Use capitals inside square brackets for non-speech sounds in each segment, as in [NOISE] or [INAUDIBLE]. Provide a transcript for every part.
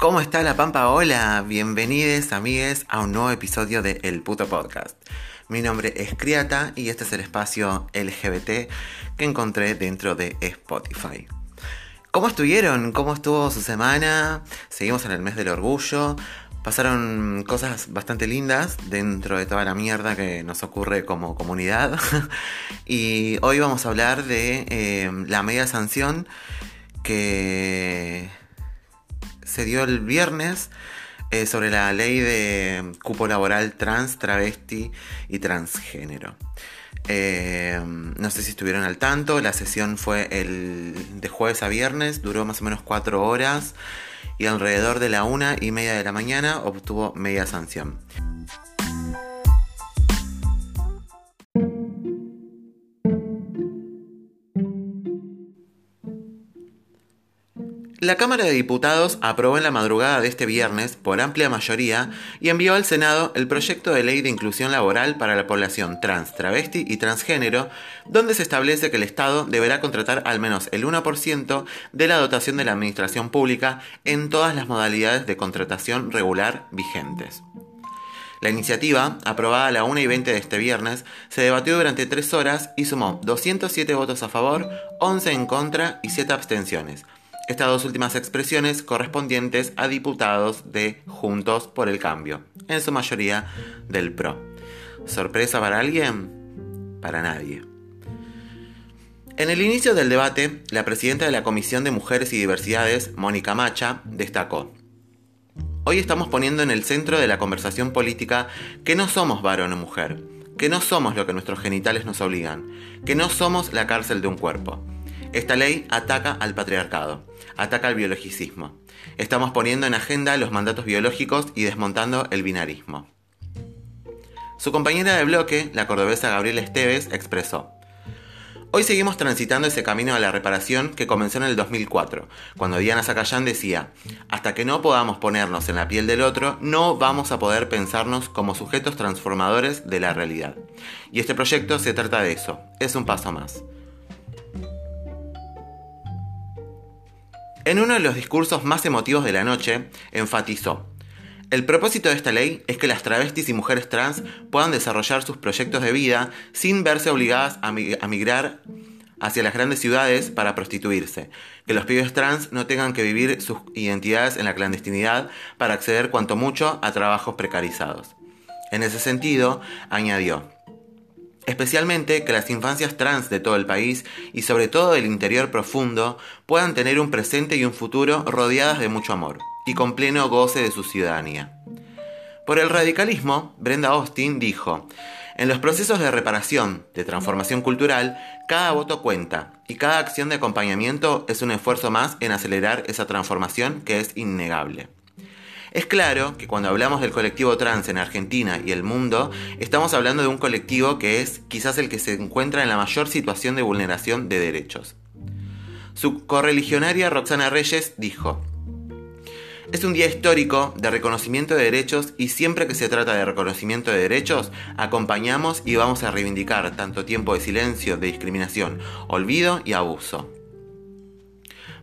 ¿Cómo está la Pampa? Hola, bienvenidos amigues a un nuevo episodio de El Puto Podcast. Mi nombre es Criata y este es el espacio LGBT que encontré dentro de Spotify. ¿Cómo estuvieron? ¿Cómo estuvo su semana? Seguimos en el mes del orgullo. Pasaron cosas bastante lindas dentro de toda la mierda que nos ocurre como comunidad. [LAUGHS] y hoy vamos a hablar de eh, la media sanción que se dio el viernes eh, sobre la ley de cupo laboral trans, travesti y transgénero. Eh, no sé si estuvieron al tanto, la sesión fue el de jueves a viernes, duró más o menos cuatro horas y alrededor de la una y media de la mañana obtuvo media sanción. La Cámara de Diputados aprobó en la madrugada de este viernes, por amplia mayoría, y envió al Senado el proyecto de ley de inclusión laboral para la población trans, travesti y transgénero, donde se establece que el Estado deberá contratar al menos el 1% de la dotación de la administración pública en todas las modalidades de contratación regular vigentes. La iniciativa, aprobada a la 1 y 20 de este viernes, se debatió durante tres horas y sumó 207 votos a favor, 11 en contra y 7 abstenciones, estas dos últimas expresiones correspondientes a diputados de Juntos por el Cambio, en su mayoría del PRO. ¿Sorpresa para alguien? Para nadie. En el inicio del debate, la presidenta de la Comisión de Mujeres y Diversidades, Mónica Macha, destacó, Hoy estamos poniendo en el centro de la conversación política que no somos varón o mujer, que no somos lo que nuestros genitales nos obligan, que no somos la cárcel de un cuerpo. Esta ley ataca al patriarcado, ataca al biologicismo. Estamos poniendo en agenda los mandatos biológicos y desmontando el binarismo. Su compañera de bloque, la cordobesa Gabriela Esteves, expresó, Hoy seguimos transitando ese camino a la reparación que comenzó en el 2004, cuando Diana Zacayán decía, hasta que no podamos ponernos en la piel del otro, no vamos a poder pensarnos como sujetos transformadores de la realidad. Y este proyecto se trata de eso, es un paso más. En uno de los discursos más emotivos de la noche, enfatizó, el propósito de esta ley es que las travestis y mujeres trans puedan desarrollar sus proyectos de vida sin verse obligadas a, migrar hacia las grandes ciudades para prostituirse, que los pibes trans no tengan que vivir sus identidades en la clandestinidad para acceder cuanto mucho a trabajos precarizados. En ese sentido, añadió, Especialmente que las infancias trans de todo el país y sobre todo del interior profundo puedan tener un presente y un futuro rodeadas de mucho amor y con pleno goce de su ciudadanía. Por el radicalismo, Brenda Austin dijo, en los procesos de reparación, de transformación cultural, cada voto cuenta y cada acción de acompañamiento es un esfuerzo más en acelerar esa transformación que es innegable. Es claro que cuando hablamos del colectivo trans en Argentina y el mundo, estamos hablando de un colectivo que es quizás el que se encuentra en la mayor situación de vulneración de derechos. Su correligionaria Roxana Reyes dijo, es un día histórico de reconocimiento de derechos y siempre que se trata de reconocimiento de derechos, acompañamos y vamos a reivindicar tanto tiempo de silencio, de discriminación, olvido y abuso.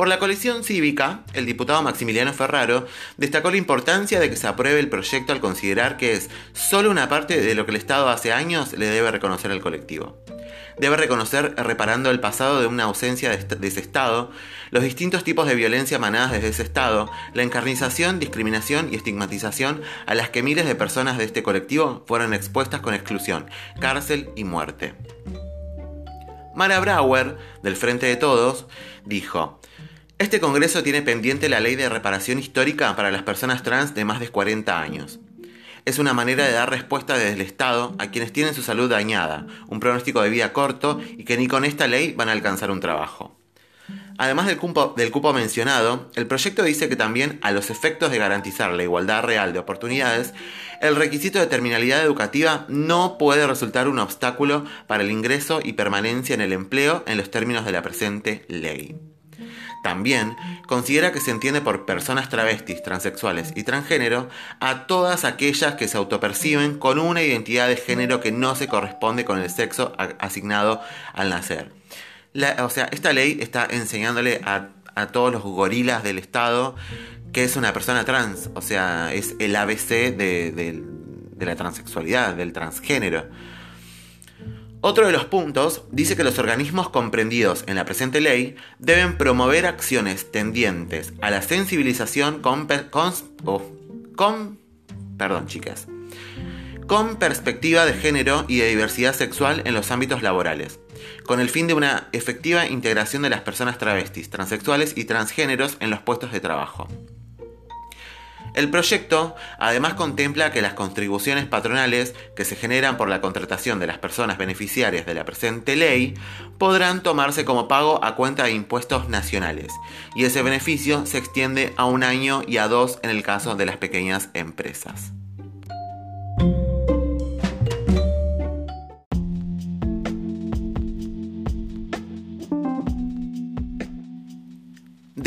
Por la coalición cívica, el diputado Maximiliano Ferraro destacó la importancia de que se apruebe el proyecto al considerar que es solo una parte de lo que el Estado hace años le debe reconocer al colectivo. Debe reconocer, reparando el pasado de una ausencia de, ese Estado, los distintos tipos de violencia emanadas desde ese Estado, la encarnización, discriminación y estigmatización a las que miles de personas de este colectivo fueron expuestas con exclusión, cárcel y muerte. Mara Brauer, del Frente de Todos, dijo, este Congreso tiene pendiente la ley de reparación histórica para las personas trans de más de 40 años. Es una manera de dar respuesta desde el Estado a quienes tienen su salud dañada, un pronóstico de vida corto y que ni con esta ley van a alcanzar un trabajo. Además del cupo, mencionado, el proyecto dice que también a los efectos de garantizar la igualdad real de oportunidades, el requisito de terminalidad educativa no puede resultar un obstáculo para el ingreso y permanencia en el empleo en los términos de la presente ley. También considera que se entiende por personas travestis, transexuales y transgénero a todas aquellas que se autoperciben con una identidad de género que no se corresponde con el sexo asignado al nacer. o sea, esta ley está enseñándole a, todos los gorilas del Estado que es una persona trans, o sea, es el ABC de, de la transexualidad, del transgénero. Otro de los puntos dice que los organismos comprendidos en la presente ley deben promover acciones tendientes a la sensibilización con, perdón chicas, con perspectiva de género y de diversidad sexual en los ámbitos laborales, con el fin de una efectiva integración de las personas travestis, transexuales y transgéneros en los puestos de trabajo. El proyecto además contempla que las contribuciones patronales que se generan por la contratación de las personas beneficiarias de la presente ley podrán tomarse como pago a cuenta de impuestos nacionales y ese beneficio se extiende a un año y a dos en el caso de las pequeñas empresas.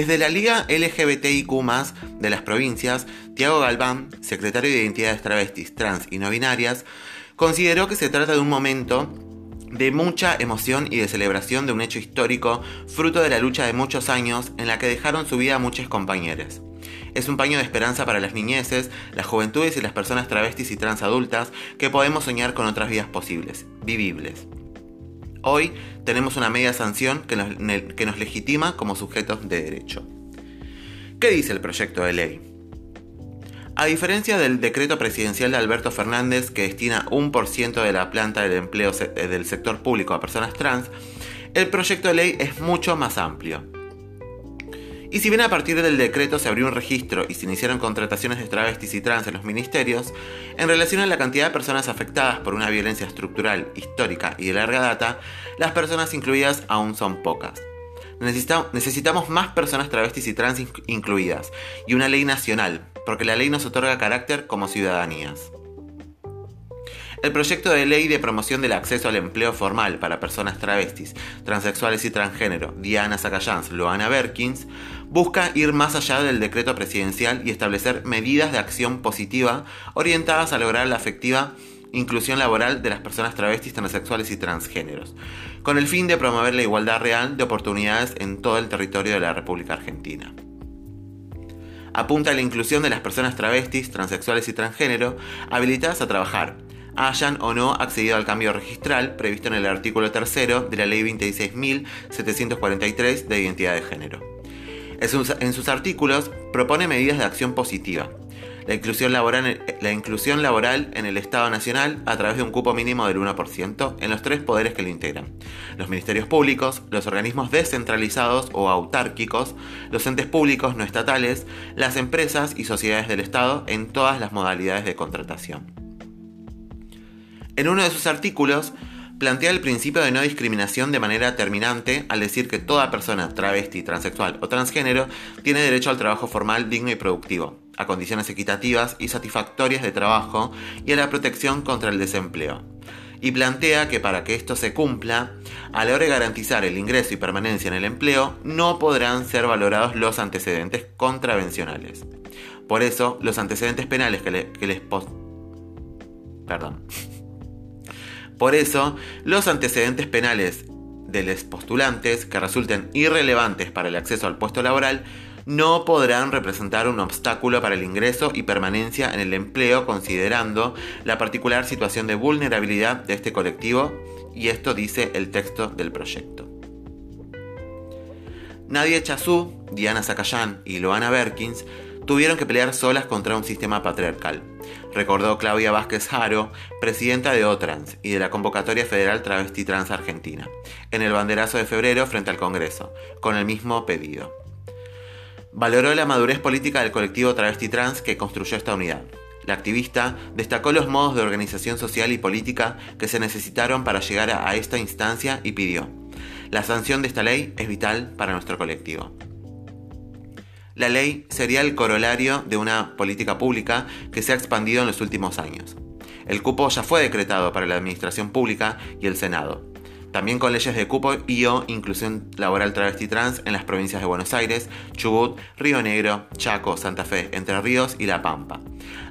Desde la Liga LGBTIQ de las provincias, Tiago Galván, secretario de Identidades Travestis, Trans y No Binarias, consideró que se trata de un momento de mucha emoción y de celebración de un hecho histórico, fruto de la lucha de muchos años en la que dejaron su vida muchos compañeros. Es un paño de esperanza para las niñeces, las juventudes y las personas travestis y trans adultas que podemos soñar con otras vidas posibles, vivibles. Hoy tenemos una media sanción que nos, legitima como sujetos de derecho. ¿Qué dice el proyecto de ley? A diferencia del decreto presidencial de Alberto Fernández que destina un por ciento de la planta del empleo del sector público a personas trans, el proyecto de ley es mucho más amplio. Y si bien a partir del decreto se abrió un registro y se iniciaron contrataciones de travestis y trans en los ministerios, en relación a la cantidad de personas afectadas por una violencia estructural, histórica y de larga data, las personas incluidas aún son pocas. necesitamos más personas travestis y trans incluidas y una ley nacional, porque la ley nos otorga carácter como ciudadanías. El proyecto de ley de promoción del acceso al empleo formal para personas travestis, transexuales y transgénero, Diana Zacayans, Loana Berkins, busca ir más allá del decreto presidencial y establecer medidas de acción positiva orientadas a lograr la efectiva inclusión laboral de las personas travestis, transexuales y transgéneros, con el fin de promover la igualdad real de oportunidades en todo el territorio de la República Argentina. Apunta a la inclusión de las personas travestis, transexuales y transgénero habilitadas a trabajar, hayan o no accedido al cambio registral previsto en el artículo 3 de la Ley 26.743 de Identidad de Género. En sus, artículos propone medidas de acción positiva, la inclusión, laboral, la inclusión laboral en el Estado Nacional a través de un cupo mínimo del 1% en los tres poderes que lo integran. Los ministerios públicos, los organismos descentralizados o autárquicos, los entes públicos no estatales, las empresas y sociedades del Estado en todas las modalidades de contratación. En uno de sus artículos, plantea el principio de no discriminación de manera terminante al decir que toda persona travesti, transexual o transgénero tiene derecho al trabajo formal digno y productivo, a condiciones equitativas y satisfactorias de trabajo y a la protección contra el desempleo. Y plantea que para que esto se cumpla, a la hora de garantizar el ingreso y permanencia en el empleo, no podrán ser valorados los antecedentes contravencionales. Por eso, los antecedentes penales que, que les... Perdón. Por eso, los antecedentes penales de los postulantes que resulten irrelevantes para el acceso al puesto laboral no podrán representar un obstáculo para el ingreso y permanencia en el empleo considerando la particular situación de vulnerabilidad de este colectivo y esto dice el texto del proyecto. Nadia Chazú, Diana Zacayán y Loana Berkins tuvieron que pelear solas contra un sistema patriarcal recordó Claudia Vázquez Jaro, presidenta de OTRANS y de la Convocatoria Federal Travesti Trans Argentina, en el banderazo de febrero frente al Congreso, con el mismo pedido. Valoró la madurez política del colectivo travesti trans que construyó esta unidad. La activista destacó los modos de organización social y política que se necesitaron para llegar a esta instancia y pidió, la sanción de esta ley es vital para nuestro colectivo. La ley sería el corolario de una política pública que se ha expandido en los últimos años. El cupo ya fue decretado para la administración pública y el Senado. También con leyes de cupo y o inclusión laboral travesti trans en las provincias de Buenos Aires, Chubut, Río Negro, Chaco, Santa Fe, Entre Ríos y La Pampa,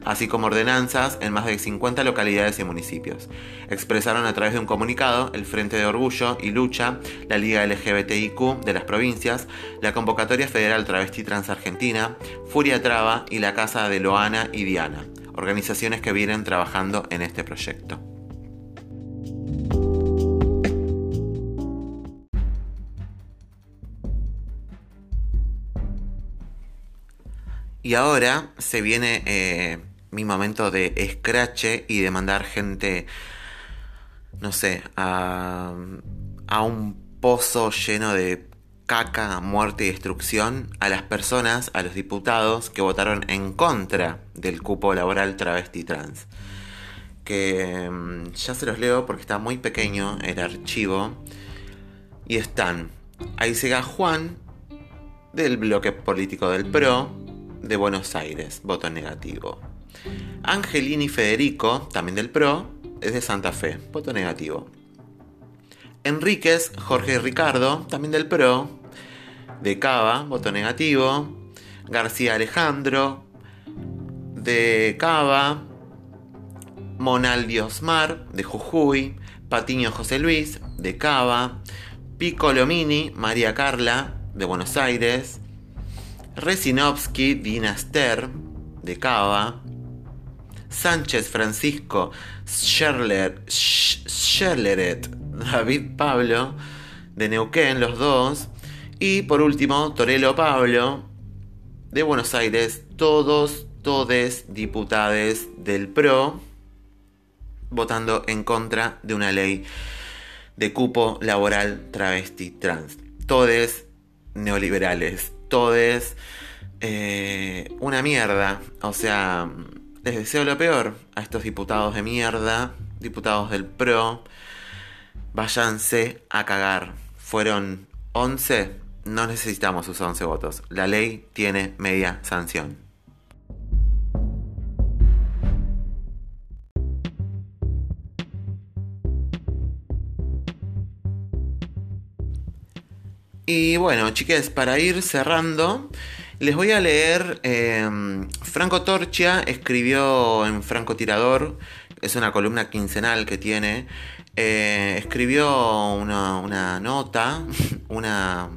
así como ordenanzas en más de 50 localidades y municipios. Expresaron a través de un comunicado el Frente de Orgullo y Lucha, la Liga LGBTIQ de las provincias, la Convocatoria Federal Travesti Trans Argentina, Furia Traba y la Casa de Loana y Diana, organizaciones que vienen trabajando en este proyecto. Y ahora se viene eh, mi momento de escrache y de mandar gente, no sé, a, un pozo lleno de caca, muerte y destrucción a las personas, a los diputados que votaron en contra del cupo laboral travesti trans. Que mm, ya se los leo porque está muy pequeño el archivo. Y están Aisega Juan, del bloque político del PRO, de Buenos Aires, voto negativo. Angelini Federico, también del PRO, es de Santa Fe, voto negativo. Enríquez Jorge Ricardo, también del PRO, de Cava, voto negativo. García Alejandro, de Cava. Monaldi Osmar, de Jujuy. Patiño José Luis, de Cava. Piccolomini María Carla, de Buenos Aires. Resinovsky Dinaster, de Cava. Sánchez Francisco Scherler, Scherleret, David Pablo, de Neuquén, los dos. Y por último, Torelo Pablo, de Buenos Aires, todos, todes diputades del PRO, votando en contra de una ley de cupo laboral travesti trans. Todes neoliberales, todes eh, una mierda. O sea, les deseo lo peor a estos diputados de mierda, diputados del PRO. Váyanse a cagar. Fueron 11. No necesitamos sus 11 votos. La ley tiene media sanción. Y bueno, chiques, para ir cerrando, les voy a leer. Em, Franco Torchia escribió en Franco Tirador, es una columna quincenal que tiene. Eh, escribió una, nota, [LAUGHS] una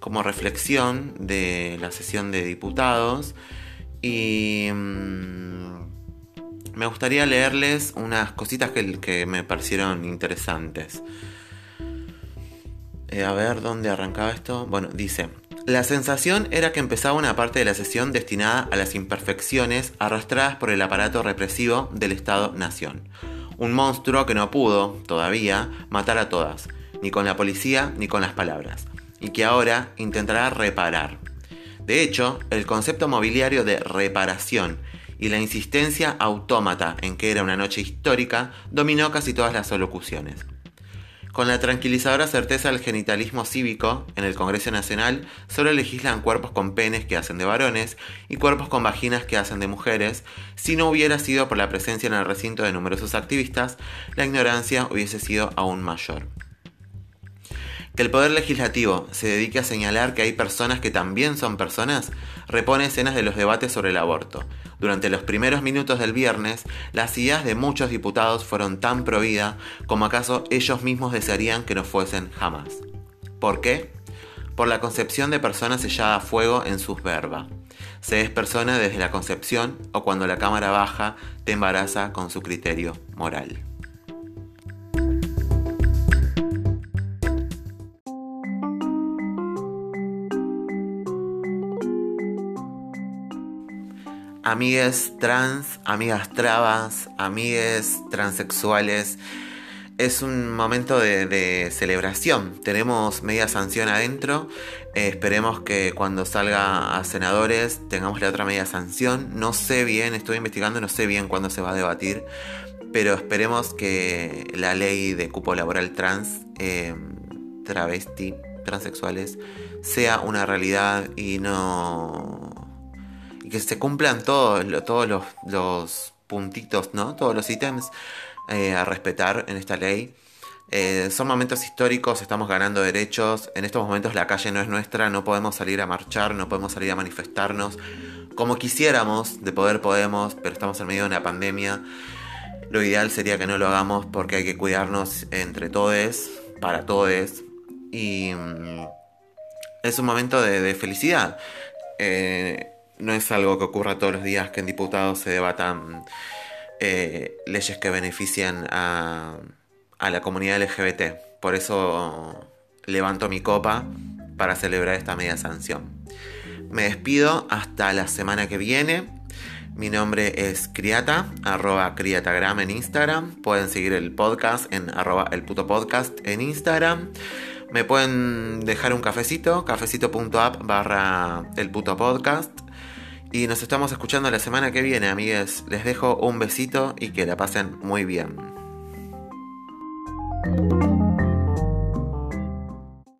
como reflexión de la sesión de diputados. Y mm, me gustaría leerles unas cositas que, que me parecieron interesantes. Eh, a ver dónde arrancaba esto. Bueno, dice. La sensación era que empezaba una parte de la sesión destinada a las imperfecciones arrastradas por el aparato represivo del Estado-Nación. Un monstruo que no pudo, todavía, matar a todas, ni con la policía ni con las palabras, y que ahora intentará reparar. De hecho, el concepto mobiliario de reparación y la insistencia autómata en que era una noche histórica dominó casi todas las alocuciones. Con la tranquilizadora certeza del genitalismo cívico, en el Congreso Nacional solo legislan cuerpos con penes que hacen de varones y cuerpos con vaginas que hacen de mujeres. Si no hubiera sido por la presencia en el recinto de numerosos activistas, la ignorancia hubiese sido aún mayor. Que el Poder Legislativo se dedique a señalar que hay personas que también son personas repone escenas de los debates sobre el aborto. Durante los primeros minutos del viernes, las ideas de muchos diputados fueron tan pro vida como acaso ellos mismos desearían que no fuesen jamás. ¿Por qué? Por la concepción de persona sellada a fuego en sus verbas. Se es persona desde la concepción o cuando la cámara baja te embaraza con su criterio moral. Amigues trans, amigas trabas, amigues transexuales. Es un momento de, celebración. Tenemos media sanción adentro. Eh, esperemos que cuando salga a senadores tengamos la otra media sanción. No sé bien, estoy investigando, no sé bien cuándo se va a debatir. Pero esperemos que la ley de cupo laboral trans, eh, travesti, transexuales, sea una realidad y no que se cumplan todos, todos los, puntitos, ¿no? Todos los ítems eh, a respetar en esta ley. Eh, son momentos históricos, estamos ganando derechos. En estos momentos la calle no es nuestra, no podemos salir a marchar, no podemos salir a manifestarnos como quisiéramos. De poder podemos, pero estamos en medio de una pandemia. Lo ideal sería que no lo hagamos porque hay que cuidarnos entre todos, para todos. Y mm, es un momento de, felicidad. Eh, no es algo que ocurra todos los días que en diputados se debatan eh, leyes que benefician a, la comunidad LGBT. Por eso levanto mi copa para celebrar esta media sanción. Me despido hasta la semana que viene. Mi nombre es Criata, arroba Criatagram en Instagram. Pueden seguir el podcast en arroba el puto podcast en Instagram. Me pueden dejar un cafecito, cafecito.app barra el puto podcast. Y nos estamos escuchando la semana que viene, amigues. Les dejo un besito y que la pasen muy bien.